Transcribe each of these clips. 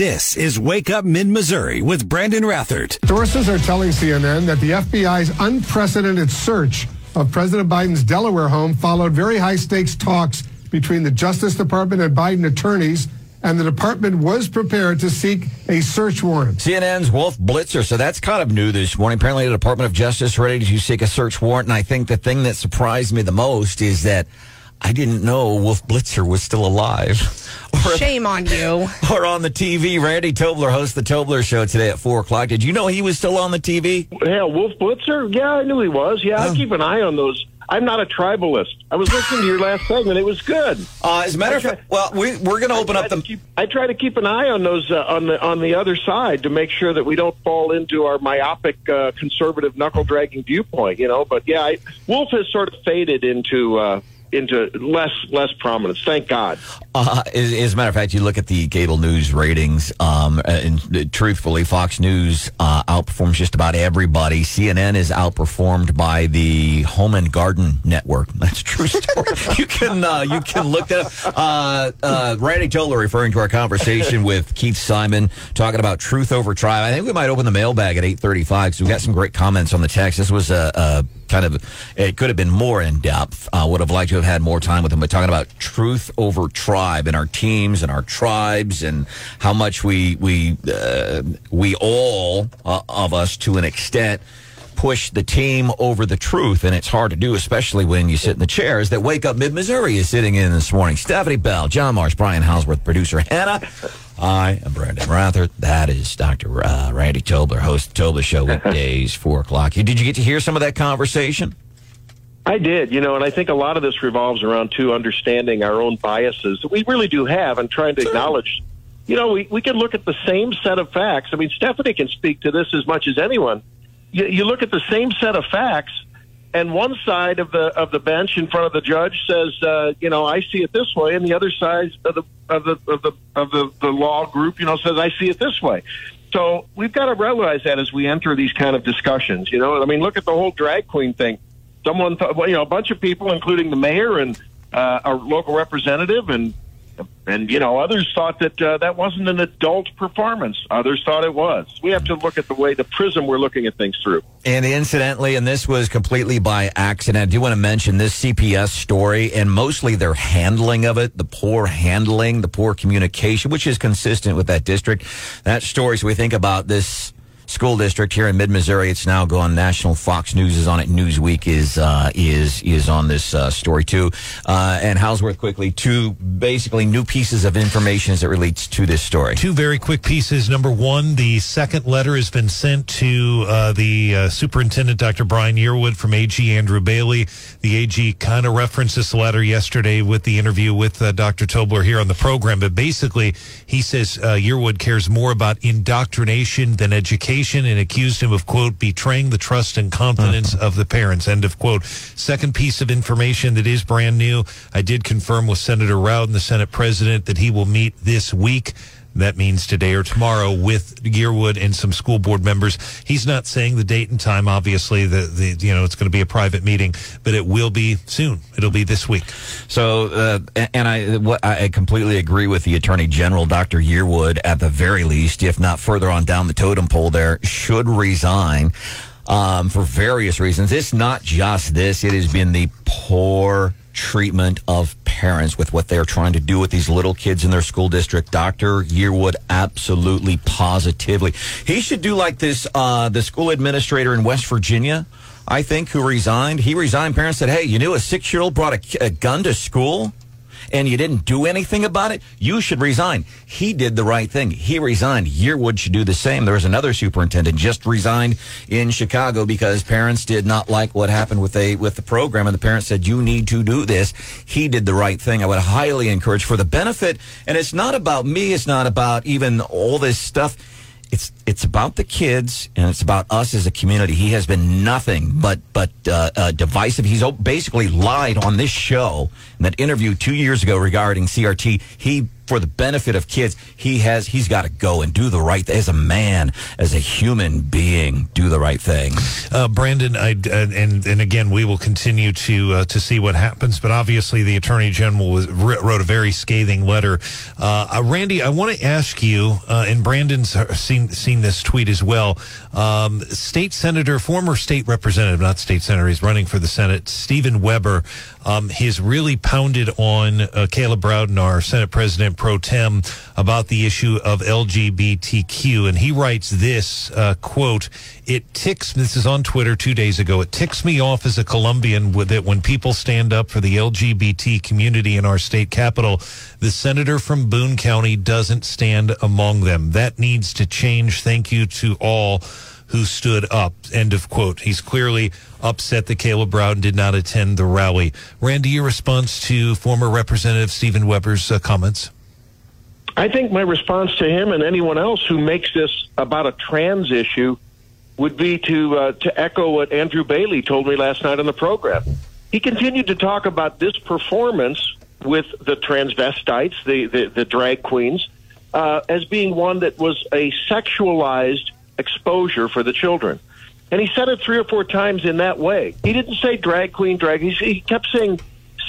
This is Wake Up Mid Missouri with Brandon Rathert. Sources are telling CNN that the FBI's unprecedented search of President Biden's Delaware home followed very high stakes talks between the Justice Department and Biden attorneys and the department was prepared to seek a search warrant. CNN's Wolf Blitzer. So that's kind of new this morning. Apparently, the Department of Justice ready to seek a search warrant. And I think the thing that surprised me the most is that I didn't know Wolf Blitzer was still alive. or, Shame on you. Or on the TV. Randy Tobler hosts the Tobler Show today at 4 o'clock. Did you know he was still on the TV? Yeah, Wolf Blitzer? Yeah, I knew he was. Yeah, oh. I keep an eye on those I'm not a tribalist. I was listening to your last segment; it was good. Uh, as a matter of fact, well, we, we're going to open up the. Keep, I try to keep an eye on those uh, on the on the other side to make sure that we don't fall into our myopic uh, conservative knuckle dragging viewpoint. You know, but yeah, I, Wolf has sort of faded into. Uh, into less less prominence. Thank God. Uh, as, as, a matter of fact, you look at the cable news ratings, um, and uh, truthfully, Fox News uh, outperforms just about everybody. CNN is outperformed by the Home and Garden Network. That's true story. you can uh, you can look that up. Uh, uh, Randy Tobler referring to our conversation with Keith Simon talking about truth over tribe. I think we might open the mailbag at eight thirty five because we got some great comments on the text. This was a, a kind of it could have been more in depth. Uh, would have liked to have had more time with him, but talking about truth over tribe and our teams and our tribes and how much we we uh, we all uh, of us to an extent push the team over the truth, and it's hard to do, especially when you sit in the chairs that Wake Up Mid Missouri is sitting in this morning. Stephanie Bell, John Marsh, Brian Houseworth, producer Hannah. I am Brandon Rathert. That is Dr. Uh, Randy Tobler, host of Tobler Show weekdays, 4 o'clock. Did you get to hear some of that conversation? I did, you know, and I think a lot of this revolves around too understanding our own biases that we really do have and trying to acknowledge. You know, we, we can look at the same set of facts. I mean, Stephanie can speak to this as much as anyone you, you look at the same set of facts, and one side of the of the bench in front of the judge says, uh, you know, I see it this way, and the other side of the of the of the of the, the law group, you know, says I see it this way. So we've got to realize that as we enter these kind of discussions. You know, I mean, look at the whole drag queen thing. Someone, thought, well, you know, a bunch of people, including the mayor and uh, our local representative and and you know, others thought that uh, that wasn't an adult performance. Others thought it was. We have to look at the way the prism we're looking at things through. And incidentally, and this was completely by accident. I do want to mention this CPS story and mostly their handling of it, the poor handling, the poor communication, which is consistent with that district. That story. So we think about this school district here in mid Missouri. It's now gone national. Fox News is on it. Newsweek is uh, is is on this uh, story too. Uh, and Houseworth quickly two basically new pieces of information as it relates to this story. Two very quick pieces. Number one, the second letter has been sent to uh, the uh, superintendent, Dr. Brian Yearwood from AG Andrew Bailey. The AG kind of referenced this letter yesterday with the interview with uh, Dr. Tobler here on the program, but basically he says Yearwood cares more about indoctrination than education and accused him of, quote, betraying the trust and confidence of the parents, end of quote. Second piece of information that is brand new. I did confirm with Senator Rowden, the Senate president, that he will meet this week that means today or tomorrow with Yearwood and some school board members. He's not saying the date and time. Obviously, the, the you know it's going to be a private meeting, but it will be soon. It'll be this week. So, uh, and I I completely agree with the Attorney General, Dr. Yearwood, at the very least, if not further on down the totem pole, there should resign. Um, for various reasons. It's not just this. It has been the poor treatment of parents with what they're trying to do with these little kids in their school district. Dr. Yearwood, absolutely, positively. He should do like this, uh, the school administrator in West Virginia, I think, who resigned. He resigned. Parents said, hey, you knew a six year old brought a, a gun to school? And you didn't do anything about it, you should resign. He did the right thing. He resigned. Yearwood should do the same. There was another superintendent just resigned in Chicago because parents did not like what happened with a with the program, and the parents said you need to do this. He did the right thing. I would highly encourage for the benefit, and it's not about me. It's not about even all this stuff it's it's about the kids and it's about us as a community. He has been nothing but but uh, uh, divisive. He's basically lied on this show in that interview two years ago regarding CRT. He for the benefit of kids, he has he's got to go and do the right thing as a man, as a human being, do the right thing. Uh, Brandon, I, uh, and and again, we will continue to uh, to see what happens. But obviously, the attorney general was, wrote a very scathing letter. Uh, uh, Randy, I want to ask you, uh, and Brandon's seen seen this tweet as well. Um, state senator, former state representative, not state senator, he's running for the Senate. Stephen Webber, um, he's really pounded on Caleb Rowden, our Senate President pro tem, about the issue of LGBTQ, and he writes this quote: "It ticks." This is on Twitter two days ago. It ticks me off as a Columbian that when people stand up for the LGBT community in our state capital. The senator from Boone County doesn't stand among them. That needs to change. Thank you to all who stood up. End of quote. He's clearly upset that Caleb Rowden did not attend the rally. Randy, your response to former Representative Stephen Webber's uh, comments? I think my response to him and anyone else who makes this about a trans issue would be to uh, to echo what Andrew Bailey told me last night on the program. He continued to talk about this performance with the transvestites, the the, the drag queens, uh, as being one that was a sexualized exposure for the children. And he said it three or four times in that way. He didn't say drag queen, drag. He, he kept saying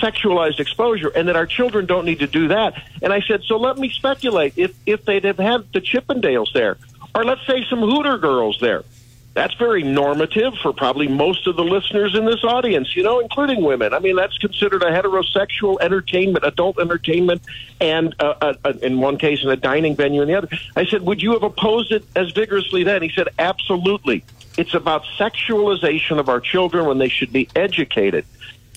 sexualized exposure, and that our children don't need to do that. And I said, so let me speculate if if they'd have had the Chippendales there, or let's say some Hooter girls there that's very normative for probably most of the listeners in this audience, you know, including women. I mean, that's considered a heterosexual entertainment, adult entertainment, and uh, uh, uh, in one case, in a dining venue in the other. I said, Would you have opposed it as vigorously then? He said, Absolutely. It's about sexualization of our children when they should be educated.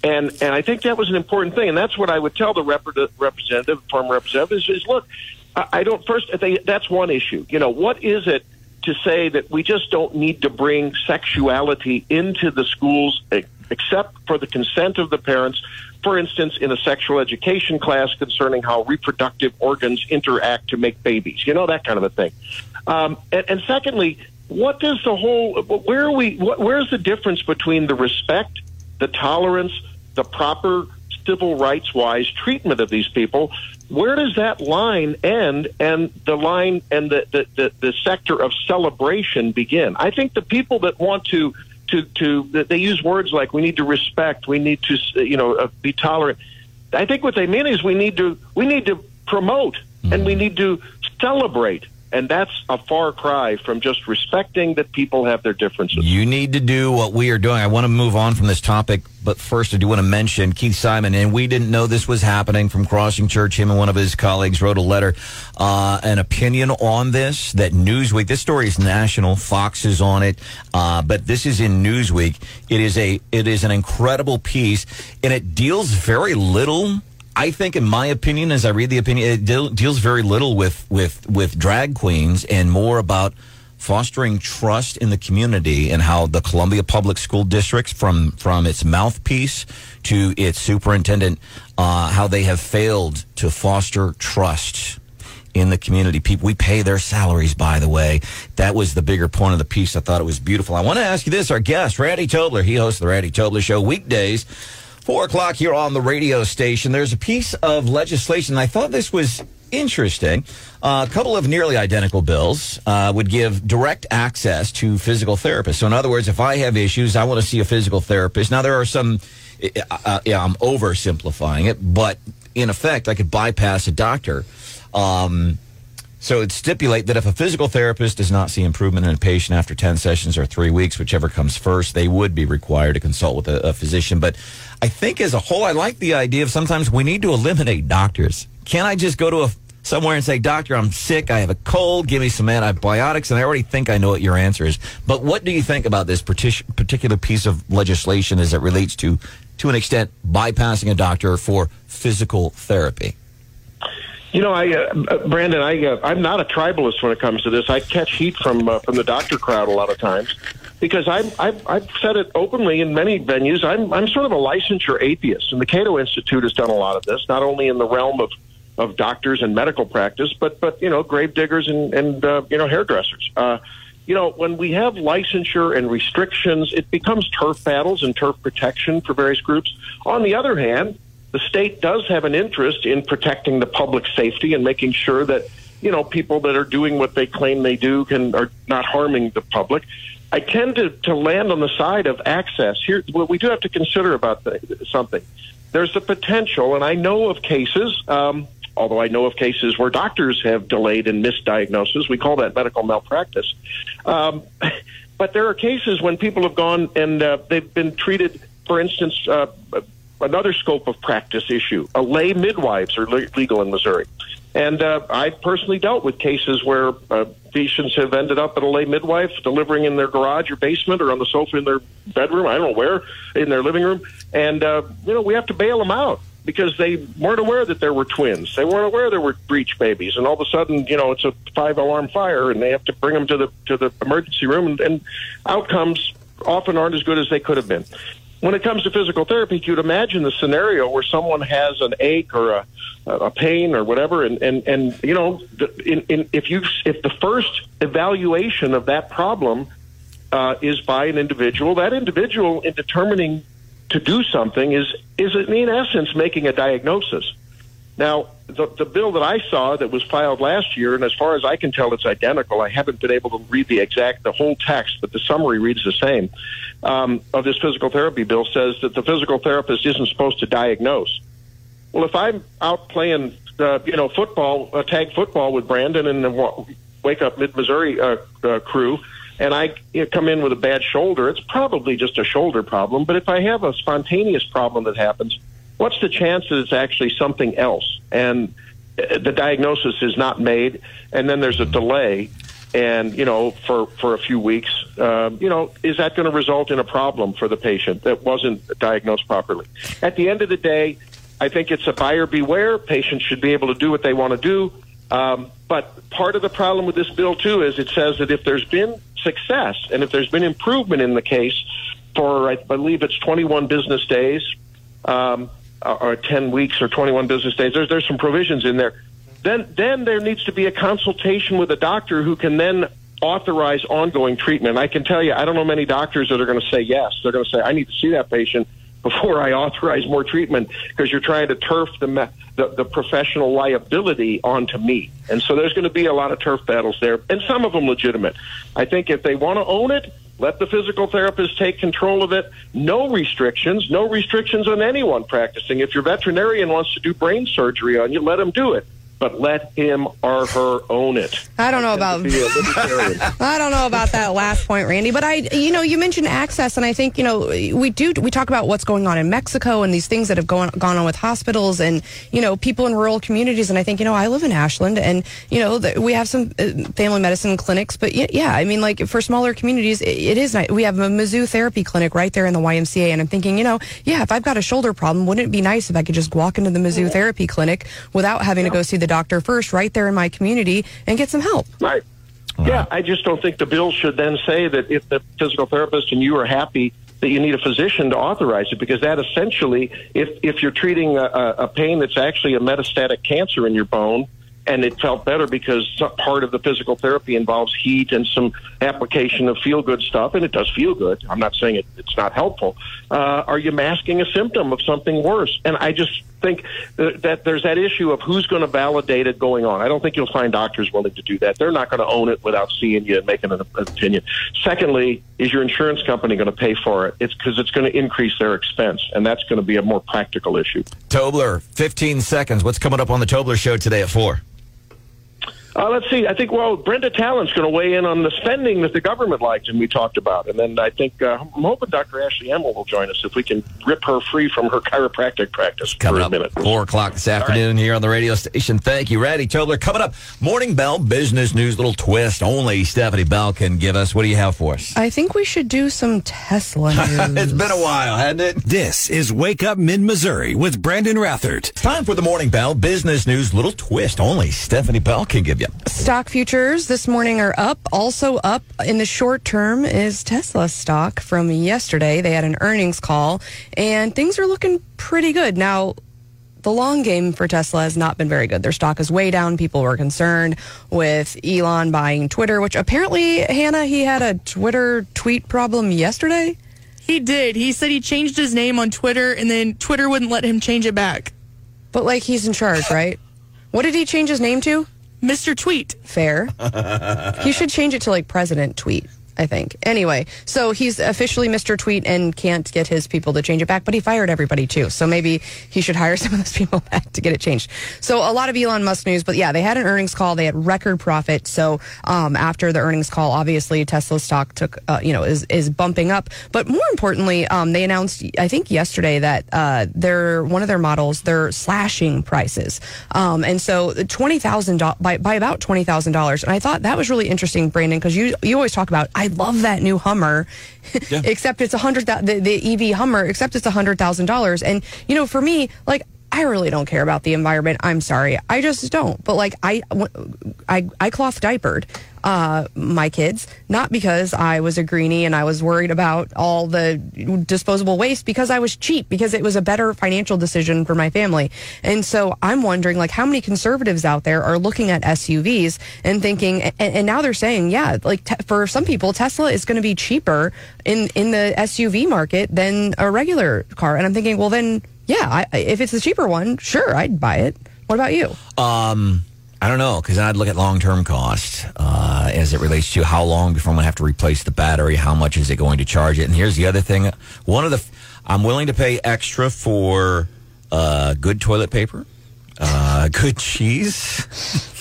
And, and I think that was an important thing. And that's what I would tell the rep- representative, former representative, is, is look, I, I don't, first, they, that's one issue. You know, what is it? To say that we just don't need to bring sexuality into the schools except for the consent of the parents. For instance, in a sexual education class concerning how reproductive organs interact to make babies, you know, that kind of a thing. Um, and, and secondly, what does the whole, where are we, what, where's the difference between the respect, the tolerance, the proper civil rights wise treatment of these people where does that line end and the line and the, the, the, the, sector of celebration begin? I think the people that want to to to they use words like we need to respect, we need to you know uh, be tolerant. I think what they mean is we need to we need to promote mm-hmm. and we mm-hmm. need to celebrate and that's a far cry from just respecting that people have their differences. You need to do what we are doing. I want to move on from this topic, but first I do want to mention Keith Simon, and we didn't know this was happening from Crossing Church. Him and one of his colleagues wrote a letter, uh, an opinion on this that Newsweek. This story is national. Fox is on it, uh, but this is in Newsweek. It is a it is an incredible piece, and it deals very little I think, in my opinion, as I read the opinion, it de- deals very little with, with, with drag queens and more about fostering trust in the community and how the Columbia Public School Districts, from, from its mouthpiece to its superintendent, uh, how they have failed to foster trust in the community. People, we pay their salaries, by the way. That was the bigger point of the piece. I thought it was beautiful. I want to ask you this. Our guest, Randy Tobler, he hosts the Randy Tobler Show weekdays Four o'clock here on the radio station. There's a piece of legislation. I thought this was interesting. Uh, a couple of nearly identical bills uh, would give direct access to physical therapists. So, in other words, if I have issues, I want to see a physical therapist. Now, there are some, uh, uh yeah, I'm oversimplifying it, but in effect, I could bypass a doctor. Um, so it stipulate that if a physical therapist does not see improvement in a patient after 10 sessions or three weeks, whichever comes first, they would be required to consult with a, a physician. But I think as a whole, I like the idea of sometimes we need to eliminate doctors. Can I just go to a somewhere and say, Doctor, I'm sick. I have a cold. Give me some antibiotics. And I already think I know what your answer is. But what do you think about this particular piece of legislation as it relates to, to an extent, bypassing a doctor for physical therapy? You know, I, uh, Brandon, I, uh, I'm not a tribalist when it comes to this. I catch heat from uh, from the doctor crowd a lot of times because I'm, I've, I've said it openly in many venues. I'm, I'm sort of a licensure atheist, and the Cato Institute has done a lot of this, not only in the realm of of doctors and medical practice, but but you know, grave diggers and and uh, you know, hairdressers. Uh, you know, when we have licensure and restrictions, it becomes turf battles and turf protection for various groups. On the other hand, the state does have an interest in protecting the public safety and making sure that you know people that are doing what they claim they do can are not harming the public. I tend to, to land on the side of access. Here, what we do have to consider about the, something. There's the potential, and I know of cases. Um, although I know of cases where doctors have delayed and misdiagnosis. We call that medical malpractice. Um, but there are cases when people have gone and uh, they've been treated, for instance, uh, another scope of practice issue. A lay midwives are le- legal in Missouri. And uh, I've personally dealt with cases where uh, patients have ended up at a lay midwife delivering in their garage or basement or on the sofa in their bedroom, I don't know where, in their living room. And, uh, you know, we have to bail them out because they weren't aware that there were twins. They weren't aware there were breech babies. And all of a sudden, you know, it's a five alarm fire and they have to bring them to the, to the emergency room and, and outcomes often aren't as good as they could have been. When it comes to physical therapy, you'd imagine the scenario where someone has an ache or a, a pain or whatever, and and and you know, in, in, if you if the first evaluation of that problem uh, is by an individual, that individual in determining to do something is is in essence making a diagnosis. Now, the, the bill that I saw that was filed last year, and as far as I can tell, it's identical. I haven't been able to read the exact, the whole text, but the summary reads the same. Um, of this physical therapy bill says that the physical therapist isn't supposed to diagnose. Well, if I'm out playing, uh, you know, football, uh, tag football with Brandon and the Wake Up Mid Missouri uh, uh, crew, and I you know, come in with a bad shoulder, it's probably just a shoulder problem. But if I have a spontaneous problem that happens, what's the chance that it's actually something else? And uh, the diagnosis is not made, and then there's a delay, and you know, for for a few weeks, um, you know, is that going to result in a problem for the patient that wasn't diagnosed properly? At the end of the day, I think it's a buyer beware. Patients should be able to do what they want to do. Um, but part of the problem with this bill too is it says that if there's been success and if there's been improvement in the case for I believe it's 21 business days. Um, or 10 weeks or 21 business days. There's, there's some provisions in there. Then, then there needs to be a consultation with a doctor who can then authorize ongoing treatment. I can tell you, I don't know many doctors that are going to say yes. They're going to say, I need to see that patient before I authorize more treatment because you're trying to turf the, the, the professional liability onto me. And so there's going to be a lot of turf battles there, and some of them legitimate. I think if they want to own it, let the physical therapist take control of it. No restrictions, no restrictions on anyone practicing. If your veterinarian wants to do brain surgery on you, let him do it but let him or her own it. I don't know about I don't know about that last point, Randy. But I, you know, you mentioned access, and I think you know we do we talk about what's going on in Mexico and these things that have gone gone on with hospitals and you know people in rural communities. And I think you know I live in Ashland, and you know we have some uh, family medicine clinics, but yeah, I mean like for smaller communities, it is nice. We have a Mizzou therapy clinic right there in the YMCA, and I'm thinking, you know, yeah, if I've got a shoulder problem, wouldn't it be nice if I could just walk into the Mizzou therapy clinic without having to go see the doctor first right there in my community and get some help. Right. Yeah, I just don't think the bill should then say that if the physical therapist and you are happy that you need a physician to authorize it because that essentially, if if you're treating a, a pain that's actually a metastatic cancer in your bone, and it felt better because part of the physical therapy involves heat and some application of feel good stuff, and it does feel good. I'm not saying it, it's not helpful. Uh, are you masking a symptom of something worse? And I just think that there's that issue of who's going to validate it going on. I don't think you'll find doctors willing to do that. They're not going to own it without seeing you and making an opinion. Secondly, is your insurance company going to pay for it? It's because it's going to increase their expense, and that's going to be a more practical issue. Tobler, 15 seconds. What's coming up on the Tobler show today at 4? Uh, let's see. I think well, Brenda Talent's going to weigh in on the spending that the government likes, and we talked about. And then I think uh, I'm hoping Dr. Ashley Emil will join us if we can rip her free from her chiropractic practice coming for up a minute. Four o'clock this afternoon right. here on the radio station. Thank you, Randy Tobler. Coming up, Morning Bell business news, little twist only Stephanie Bell can give us. What do you have for us? I think we should do some Tesla news. it's been a while, hasn't it? This is Wake Up Mid Missouri with Brandon Rathert. Time for the Morning Bell business news, little twist only Stephanie Bell can give you. Stock futures this morning are up. Also up in the short term is Tesla stock from yesterday. They had an earnings call and things are looking pretty good. Now, the long game for Tesla has not been very good. Their stock is way down. People were concerned with Elon buying Twitter, which apparently, Hannah, he had a Twitter tweet problem yesterday. He did. He said he changed his name on Twitter, and then Twitter wouldn't let him change it back. But like he's in charge, right? What did he change his name to? Mr. Tweet. Fair. he should change it to like President Tweet. I think. Anyway, so he's officially Mr. Tweet and can't get his people to change it back, but he fired everybody too. So maybe he should hire some of those people back to get it changed. So a lot of Elon Musk news, but yeah, they had an earnings call. They had record profit. So um, after the earnings call, obviously Tesla stock took, uh, you know, is is bumping up. But more importantly, um, they announced, I think yesterday, that uh, their one of their models they're slashing prices, um, and so twenty thousand by by about twenty thousand dollars. And I thought that was really interesting, Brandon, because you you always talk about. I love that new Hummer, yeah. except it's a hundred the, the EV Hummer, except it's a hundred thousand dollars. And you know, for me, like I really don't care about the environment. I'm sorry, I just don't. But like I, I, I cloth diapered uh, my kids, not because I was a greenie and I was worried about all the disposable waste, because I was cheap, because it was a better financial decision for my family. And so I'm wondering, like, how many conservatives out there are looking at SUVs and thinking, and, and now they're saying, yeah, like te- for some people, Tesla is going to be cheaper in in the SUV market than a regular car. And I'm thinking, well, then, yeah, I, if it's the cheaper one, sure, I'd buy it. What about you? Um. I don't know because I'd look at long term cost uh, as it relates to how long before I'm going to have to replace the battery. How much is it going to charge it? And here's the other thing: one of the I'm willing to pay extra for uh, good toilet paper, uh, good cheese.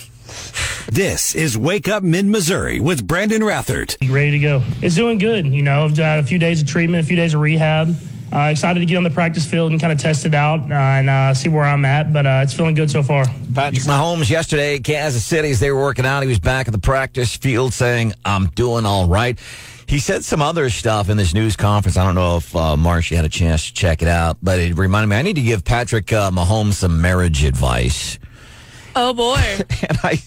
This is Wake Up Mid Missouri with Brandon Rathert. Ready to go. It's doing good. You know, I've had a few days of treatment, a few days of rehab. Uh, excited to get on the practice field and kind of test it out uh, and uh, see where I'm at, but uh, it's feeling good so far. Patrick Mahomes yesterday Kansas City as they were working out, he was back at the practice field saying, I'm doing all right. He said some other stuff in this news conference. I don't know if uh, Marsh had a chance to check it out, but it reminded me I need to give Patrick uh, Mahomes some marriage advice. Oh, boy. and I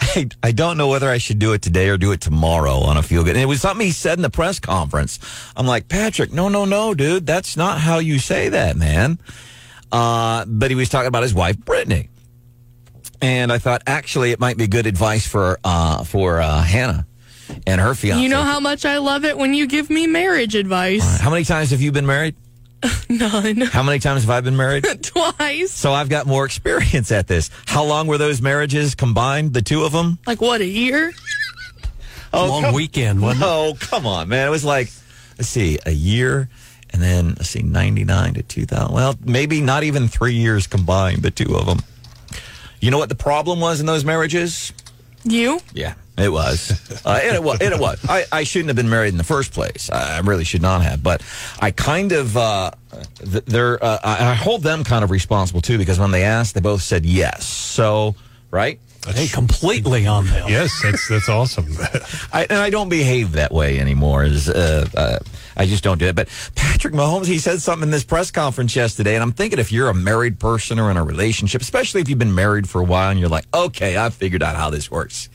I, I don't know whether I should do it today or do it tomorrow on a feel good. And it was something he said in the press conference. I'm like, Patrick, no, no, no, dude. That's not how you say that, man. Uh, but he was talking about his wife, Brittany. And I thought, actually, it might be good advice for, uh, for, uh, Hannah and her fiance. You know how much I love it when you give me marriage advice. How many times have you been married? None. How many times have I been married? Twice. So I've got more experience at this. How long were those marriages combined, the two of them? Like what, a year? oh, long come, weekend, wasn't it? Oh, come on, man. It was like, let's see, a year and then, let's see, 99 to 2000. Well, maybe not even three years combined, the two of them. You know what the problem was in those marriages? You? Yeah. It was. Uh, and it was. And it was. I, I shouldn't have been married in the first place. I really should not have. But I kind of, uh, they're, uh, I hold them kind of responsible too because when they asked, they both said yes. So, right? Hey, completely on them. Yes, that's that's awesome. I, and I don't behave that way anymore. Uh, uh, I just don't do it. But Patrick Mahomes, he said something in this press conference yesterday, and I'm thinking if you're a married person or in a relationship, especially if you've been married for a while, and you're like, okay, I've figured out how this works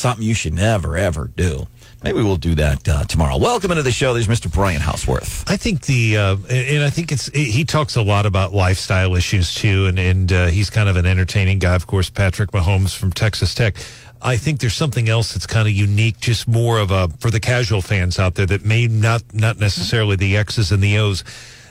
something you should never, ever do. Maybe we'll do that uh, tomorrow. Welcome into the show. There's Mr. Brian Houseworth. I think the uh, and I think it's he talks a lot about lifestyle issues too, and and uh, he's kind of an entertaining guy. Of course, Patrick Mahomes from Texas Tech. I think there's something else that's kind of unique, just more of a for the casual fans out there that may not not necessarily the X's and the O's.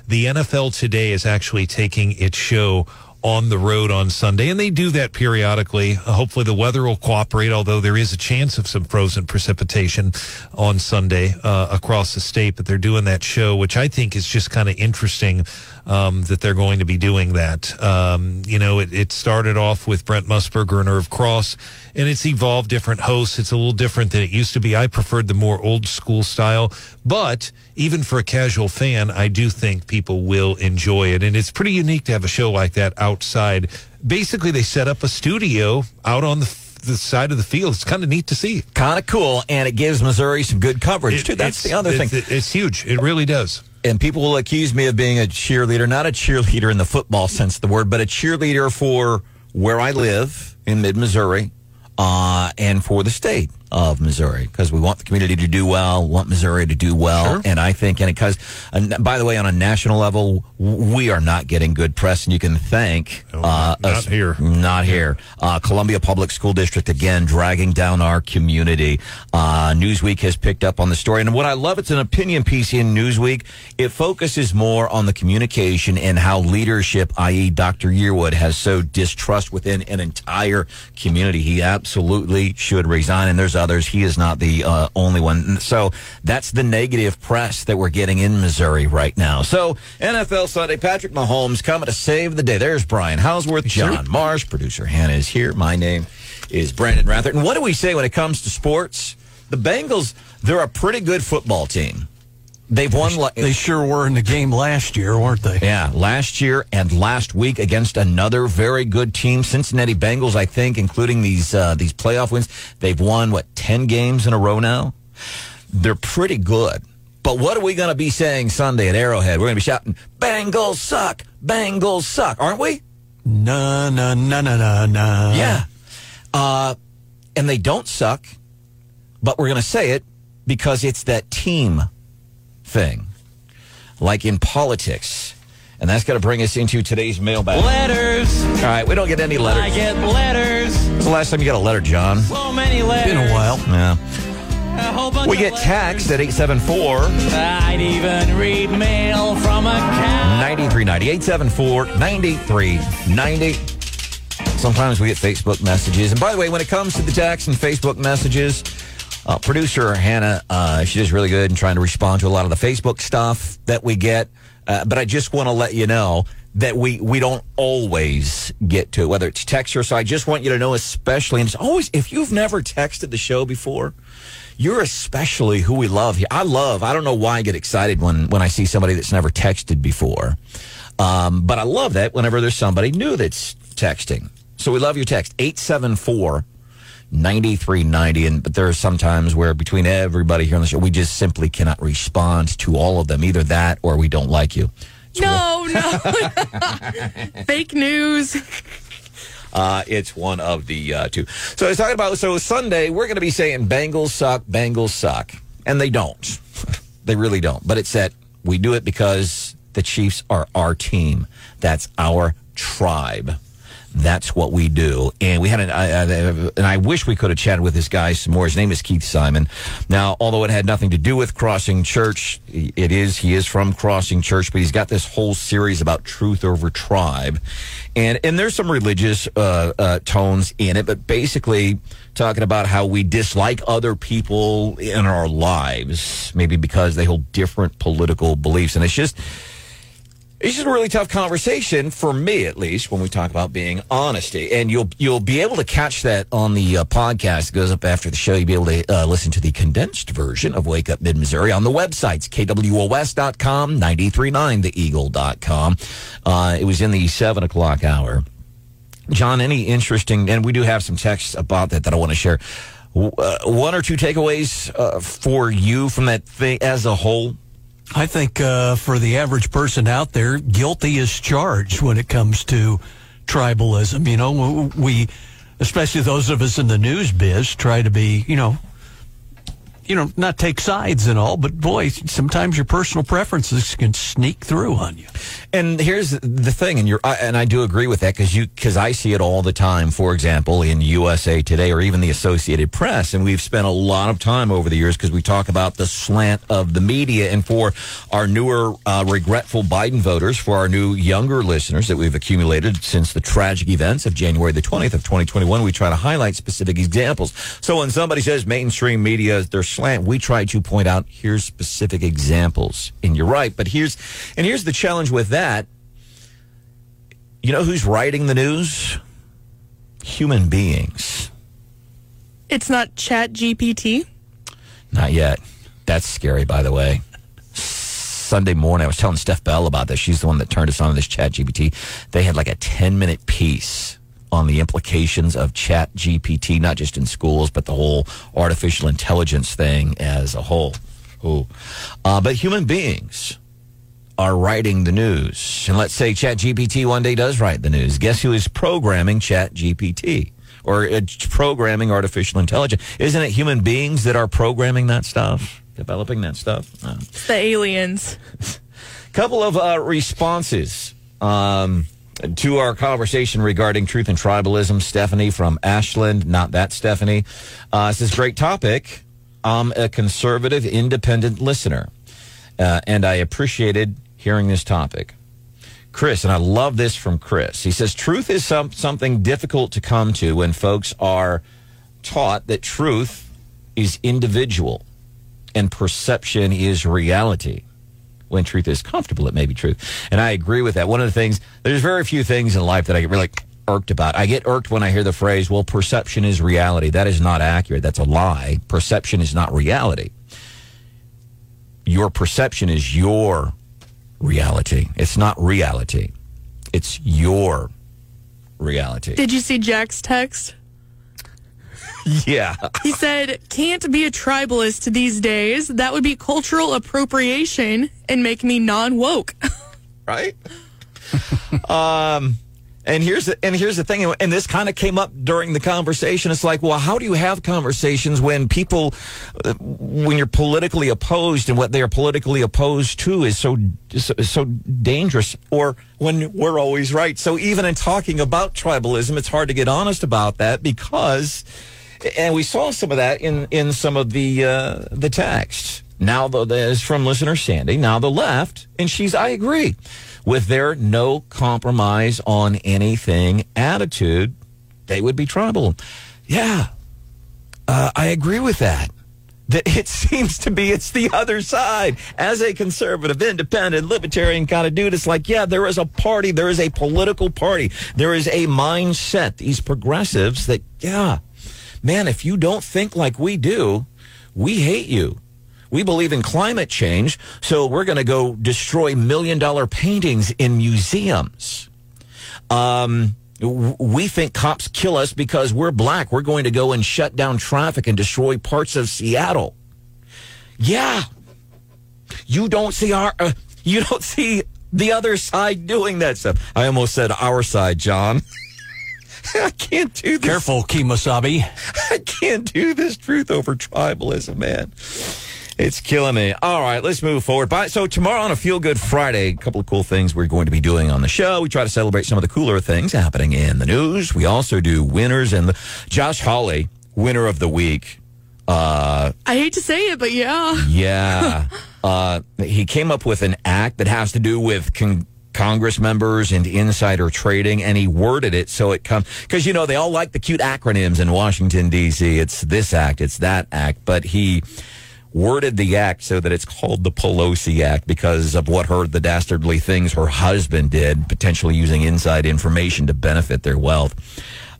The NFL today is actually taking its show on the road on Sunday, and they do that periodically. Hopefully, the weather will cooperate, although there is a chance of some frozen precipitation on Sunday uh, across the state. But they're doing that show, which I think is just kind of interesting um, that they're going to be doing that. Um, you know, it, it, started off with Brent Musburger and Irv Cross, and it's evolved different hosts. It's a little different than it used to be. I preferred the more old school style, but even for a casual fan, I do think people will enjoy it. And it's pretty unique to have a show like that outside. Basically, they set up a studio out on the the side of the field. It's kind of neat to see. Kind of cool, and it gives Missouri some good coverage it, too. That's the other thing. it's huge. It really does and people will accuse me of being a cheerleader, not a cheerleader in the football sense of the word, but a cheerleader for where I live in mid Missouri uh, and for the state. Of Missouri because we want the community to do well, want Missouri to do well, Sure. and I think, and because, and by the way, on a national level, we are not getting good press, and you can thank No, uh, not us- here. not here. Uh, Columbia Public School District again dragging down our community. Uh, Newsweek has picked up on the story, and what I love, it's an opinion piece in Newsweek. It focuses more on the communication and how leadership, i.e., Dr. Yearwood, has so distrust within an entire community. He absolutely should resign, and there's others. He is not the uh, only one. So that's the negative press that we're getting in Missouri right now. So NFL Sunday, Patrick Mahomes coming to save the day. There's Brian Houseworth, John Marsh, producer Hannah is here. My name is Brandon Rathert. And what do we say when it comes to sports? The Bengals, they're a pretty good football team. They've won. They sure were in the game last year, weren't they? yeah, last year and last week against another very good team, Cincinnati Bengals. I think, including these uh, these playoff wins, they've won what ten games in a row now. They're pretty good. But what are we going to be saying Sunday at Arrowhead? We're going to be shouting, "Bengals suck! Bengals suck!" Aren't we? No, no, no, no, no, no. Yeah. Uh, and they don't suck, but we're going to say it because it's that team thing, like in politics. And that's going to bring us into today's mailbag. Letters. All right, we don't get any letters. I get letters. When's the last time you got a letter, John? So many letters. Been a while. Yeah. A whole bunch We get letters. text at 874 I'd even read mail from a cow. 9390. 874 9390. Sometimes we get Facebook messages. And by the way, when it comes to the text and Facebook messages, uh, producer Hannah, uh, she does really good in trying to respond to a lot of the Facebook stuff that we get. Uh, but I just want to let you know that we, we don't always get to it, whether it's text or so. I just want you to know, especially, and it's always, if you've never texted the show before, you're especially who we love here. I love, I don't know why I get excited when, when I see somebody that's never texted before. Um, but I love that whenever there's somebody new that's texting. So we love your text, 874 9390. And, but there are some times where between everybody here on the show, we just simply cannot respond to all of them. Either that or we don't like you. No, no. Fake news. Uh, it's one of the uh, two. So I was talking about, so Sunday, we're going to be saying Bengals suck, Bengals suck. And they don't. they really don't. But it's that we do it because the Chiefs are our team. That's our tribe. That's what we do. And we had an, I, and I wish we could have chatted with this guy some more. His name is Keith Simon. Now, although it had nothing to do with Crossing Church, it is, he is from Crossing Church, but he's got this whole series about truth over tribe. And, and there's some religious, uh, uh, tones in it, but basically talking about how we dislike other people in our lives, maybe because they hold different political beliefs. And it's just, it's just a really tough conversation for me, at least, when we talk about being honesty. And you'll you'll be able to catch that on the uh, podcast. It goes up after the show. You'll be able to uh, listen to the condensed version of Wake Up Mid Missouri on the websites kwos.com, 939theeagle.com. Uh, it was in the seven o'clock hour. John, any interesting, and we do have some texts about that that I want to share. Uh, one or two takeaways uh, for you from that thing as a whole. I think uh, for the average person out there, guilty is charged when it comes to tribalism. You know, we, especially those of us in the news biz, try to be, you know, you know, not take sides and all, but boy, sometimes your personal preferences can sneak through on you. And here's the thing, and you're, and I do agree with that because you, because I see it all the time. For example, in USA Today or even the Associated Press, and we've spent a lot of time over the years because we talk about the slant of the media. And for our newer, uh, regretful Biden voters, for our new younger listeners that we've accumulated since the tragic events of January the 20th of 2021, we try to highlight specific examples. So when somebody says mainstream media is we try to point out here's specific examples. And you're right, but here's and here's the challenge with that. You know who's writing the news? Human beings. It's not Chat GPT. Not yet. That's scary, by the way. Sunday morning, I was telling Steph Bell about this. She's the one that turned us on to this Chat GPT. They had like a 10 minute piece on the implications of Chat GPT, not just in schools, but the whole artificial intelligence thing as a whole. Ooh. Uh, but human beings are writing the news. And let's say Chat GPT one day does write the news. Guess who is programming Chat GPT? or uh, programming artificial intelligence. Isn't it human beings that are programming that stuff, developing that stuff? Uh, the aliens. couple of uh, responses um, to our conversation regarding truth and tribalism. Stephanie from Ashland, not that Stephanie, uh, says, Great topic. I'm a conservative, independent listener, uh, and I appreciated hearing this topic. Chris, and I love this from Chris. He says, Truth is some, something difficult to come to when folks are taught that truth is individual and perception is reality when truth is comfortable, it may be truth. And I agree with that. One of the things, there's very few things in life that I get really irked about. I get irked when I hear the phrase, well, perception is reality. That is not accurate. That's a lie. Perception is not reality. Your perception is your reality. It's not reality. It's your reality. Did you see Jack's text? yeah. He said, can't be a tribalist these days. That would be cultural appropriation and make me non woke. right? um, and here's the, and here's the thing, and this kind of came up during the conversation. It's like, well, how do you have conversations when people, uh, when you're politically opposed, and what they are politically opposed to is so so, so dangerous, or when we're always right. So even in talking about tribalism, it's hard to get honest about that because, and we saw some of that in in some of the uh, the text. Now the, the is from listener Sandy. Now the left, and she's I agree with their no compromise on anything attitude, they would be tribal. Yeah, uh, I agree with that. That it seems to be it's the other side. As a conservative, independent, libertarian kind of dude, it's like, yeah, there is a party, there is a political party, there is a mindset. These progressives that, yeah, man, if you don't think like we do, we hate you. We believe in climate change, so we're going to go destroy million dollar paintings in museums. Um, we think cops kill us because we're black. We're going to go and shut down traffic and destroy parts of Seattle. Yeah. You don't see our, uh, you don't see the other side doing that stuff. I almost said our side, John. I can't do this. Careful, Kemosabe. I can't do this truth over tribalism, man. It's killing me. All right, let's move forward. Bye. So tomorrow on a Feel Good Friday, a couple of cool things we're going to be doing on the show. We try to celebrate some of the cooler things happening in the news. We also do winners and the Josh Hawley, winner of the week. Uh, I hate to say it, but yeah. yeah, uh, he came up with an act that has to do with. Con- Congress members and insider trading, and he worded it so it comes because you know they all like the cute acronyms in Washington D.C. It's this act, it's that act, but he worded the act so that it's called the Pelosi Act because of what her the dastardly things her husband did, potentially using inside information to benefit their wealth.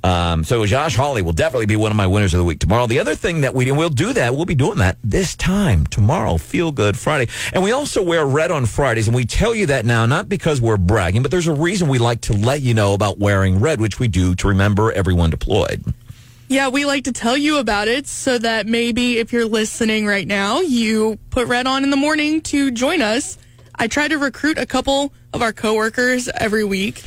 Um, so Josh Hawley will definitely be one of my winners of the week tomorrow. The other thing that we do, we'll do that. We'll be doing that this time tomorrow. Feel good Friday, and we also wear red on Fridays, and we tell you that now not because we're bragging, but there's a reason we like to let you know about wearing red, which we do to remember everyone deployed. Yeah, we like to tell you about it so that maybe if you're listening right now, you put red on in the morning to join us. I try to recruit a couple of our coworkers every week,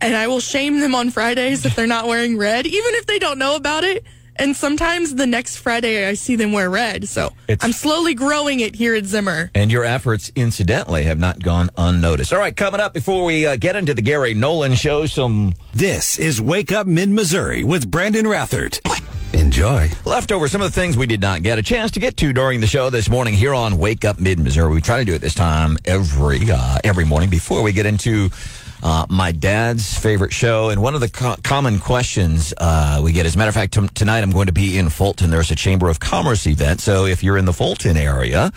and I will shame them on Fridays if they're not wearing red, even if they don't know about it. And sometimes the next Friday I see them wear red. So It's- I'm slowly growing it here at Zimmer. And your efforts, incidentally, have not gone unnoticed. All right, coming up before we uh, get into the Gary Nolan show, some This is Wake Up Mid Missouri with Brandon Rathert. Enjoy. leftover, some of the things we did not get a chance to get to during the show this morning here on Wake Up Mid Missouri. We try to do it this time every uh, every morning before we get into uh, my dad's favorite show. And one of the co- common questions uh, we get, as a matter of fact, t- tonight I'm going to be in Fulton. There's a Chamber of Commerce event. So if you're in the Fulton area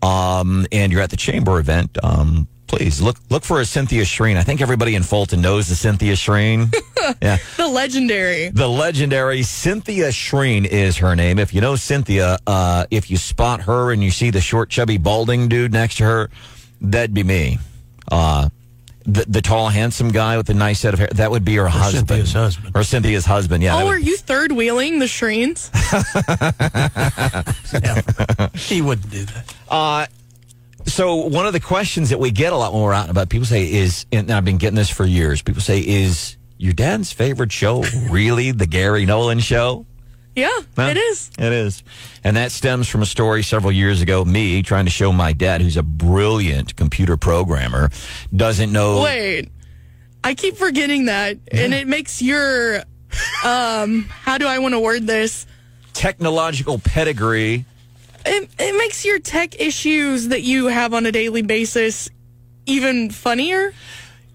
um, and you're at the Chamber event, um, please look look for a Cynthia Shreen. I think everybody in Fulton knows the Cynthia Shreen. yeah. The legendary. The legendary Cynthia Shreen is her name. If you know Cynthia, uh, if you spot her and you see the short, chubby, balding dude next to her, that'd be me. Uh, the, the tall, handsome guy with the nice set of hair, that would be her husband. Cynthia's husband. Or Cynthia's husband, yeah. that Oh, would- are you third wheeling the Shreens? He wouldn't do that. Uh, so one of the questions that we get a lot when we're out and about, people say is, and I've been getting this for years. People say, is your dad's favorite show really the Gary Nolan show? Yeah, Huh? it is. It is. And that stems from a story several years ago. Me trying to show my dad, who's a brilliant computer programmer, doesn't know. Wait, I keep forgetting that, and it makes your um. How do I want to word this? Technological pedigree. It, it makes your tech issues that you have on a daily basis even funnier,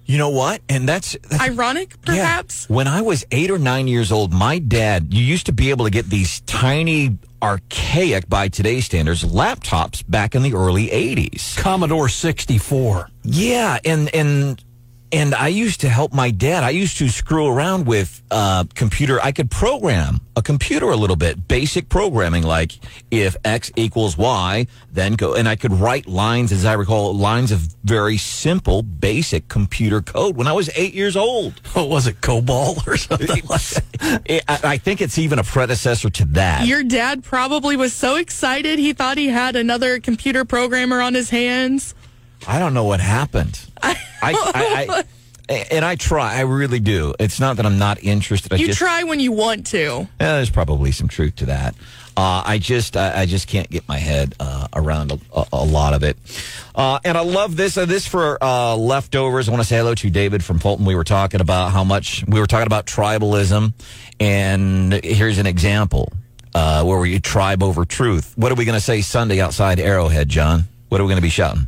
You know what? And that's, that's ironic, perhaps. Yeah. When I was eight or nine years old, my dad, you used to be able to get these tiny, archaic by today's standards laptops back in the early 80s. Commodore 64. Yeah, and and and I used to help my dad. I used to screw around with uh, computer. I could program a computer a little bit, basic programming, like if X equals Y, then go. And I could write lines, as I recall, lines of very simple, basic computer code when I was eight years old. What was it, COBOL or something? like that? It- I I think it's even a predecessor to that. Your dad probably was so excited he thought he had another computer programmer on his hands. I don't know what happened. I, I, I, and I try. I really do. It's not that I'm not interested. I You just, try when you want to. Yeah, there's probably some truth to that. Uh, I just, I, I just can't get my head uh, around a, a, a lot of it. Uh, and I love this. Uh, this for uh, leftovers. I want to say hello to David from Fulton. We were talking about how much we were talking about tribalism, and here's an example uh, where we tribe over truth. What are we going to say Sunday outside Arrowhead, John? What are we going to be shouting?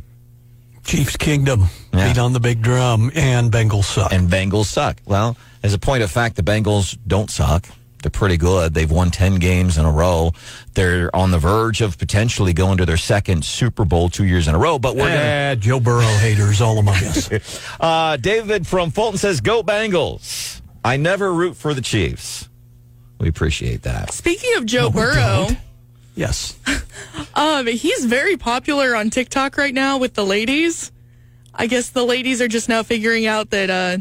Chiefs Kingdom, Yeah. beat on the big drum, and Bengals suck. and Bengals suck. Well, as a point of fact, the Bengals don't suck. They're pretty good. They've won 10 games in a row. They're on the verge of potentially going to their second Super Bowl two years in a row, but we're going to. Eh, Joe Burrow haters all among us. Uh, David from Fulton says, Go Bengals. I never root for the Chiefs. We appreciate that. Speaking of Joe Burrow, yes. um, he's very popular on TikTok right now with the ladies. I guess the ladies are just now figuring out that uh,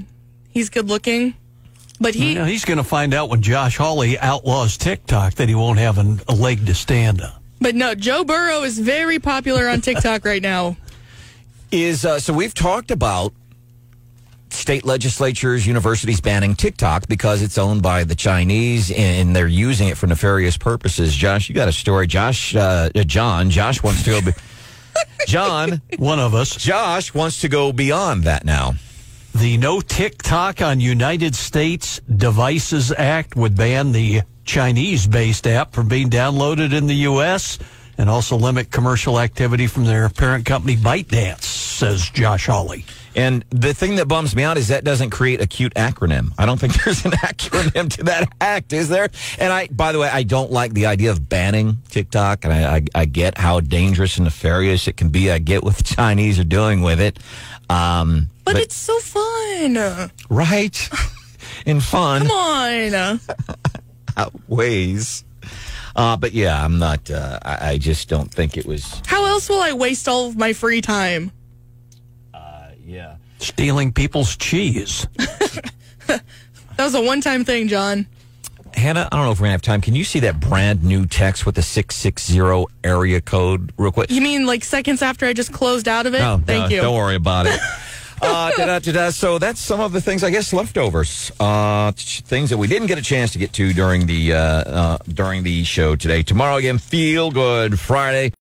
he's good looking. But he, Now, he's going to find out when Josh Hawley outlaws TikTok that he won't have an, a leg to stand on. but no, Joe Burrow is very popular on TikTok right now. Is uh, so we've talked about state legislatures, universities banning TikTok because it's owned by the Chinese and they're using it for nefarious purposes. Josh, you got a story. Josh, uh, uh, John, Josh wants to go. Be- John, One of us. Josh wants to go beyond that now. The No TikTok on United States Devices Act would ban the Chinese based app from being downloaded in the U.S. and also limit commercial activity from their parent company ByteDance, says Josh Hawley. And the thing that bums me out is that doesn't create a cute acronym. I don't think there's an acronym to that act, is there? And I, by the way, I don't like the idea of banning TikTok, and I, I, I get how dangerous and nefarious it can be. I get what the Chinese are doing with it. Um, But, it's so fun. right and fun Come on. outweighs. Uh, but yeah, I'm not. Uh, I, I just don't think it was. How else will I waste all of my free time? Yeah. Stealing people's cheese. That was a one time thing, John. Hannah, I don't know if we're gonna have time. Can you see that brand new text with the six six zero area code real quick? You mean like seconds after I just closed out of it? No, Thank no, you. Don't worry about it. uh, da-da, da-da. So that's some of the things, I guess, leftovers. Uh, things that we didn't get a chance to get to during the uh, uh, during the show today. Tomorrow again, feel good Friday.